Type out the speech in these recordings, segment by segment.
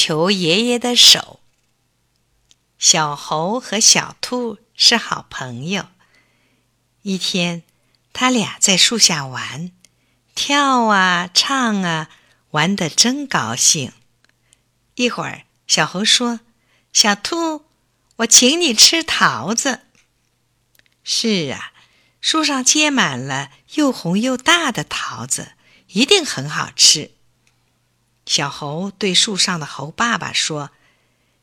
求爷爷的手。小猴和小兔是好朋友。一天，他俩在树下玩，跳啊，唱啊，玩得真高兴。一会儿，小猴说：“小兔，我请你吃桃子。”是啊，树上结满了又红又大的桃子，一定很好吃。小猴对树上的猴爸爸说。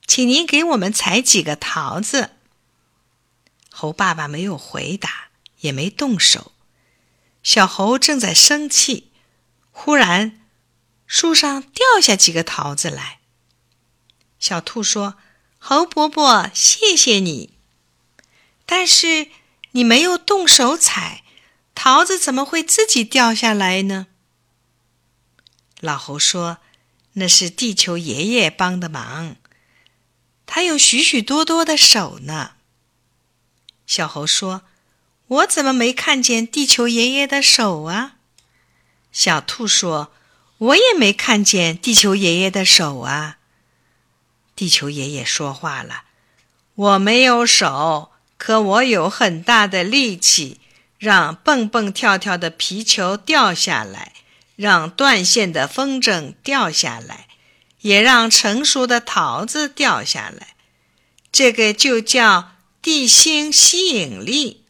请您给我们采几个桃子。猴爸爸没有回答，也没动手。小猴正在生气，忽然树上掉下几个桃子来。小兔说：“猴伯伯，谢谢你，但是你没有动手采，桃子怎么会自己掉下来呢？”老猴说：“那是地球爷爷帮的忙。”他有许许多多的手呢。小猴说：“我怎么没看见地球爷爷的手啊？”小兔说：“我也没看见地球爷爷的手啊。”地球爷爷说话了：“我没有手，可我有很大的力气，让蹦蹦跳跳的皮球掉下来，让断线的风筝掉下来。”也让成熟的桃子掉下来，这个就叫地心吸引力。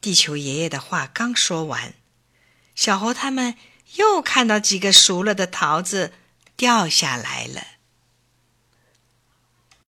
地球爷爷的话刚说完，小猴他们又看到几个熟了的桃子掉下来了。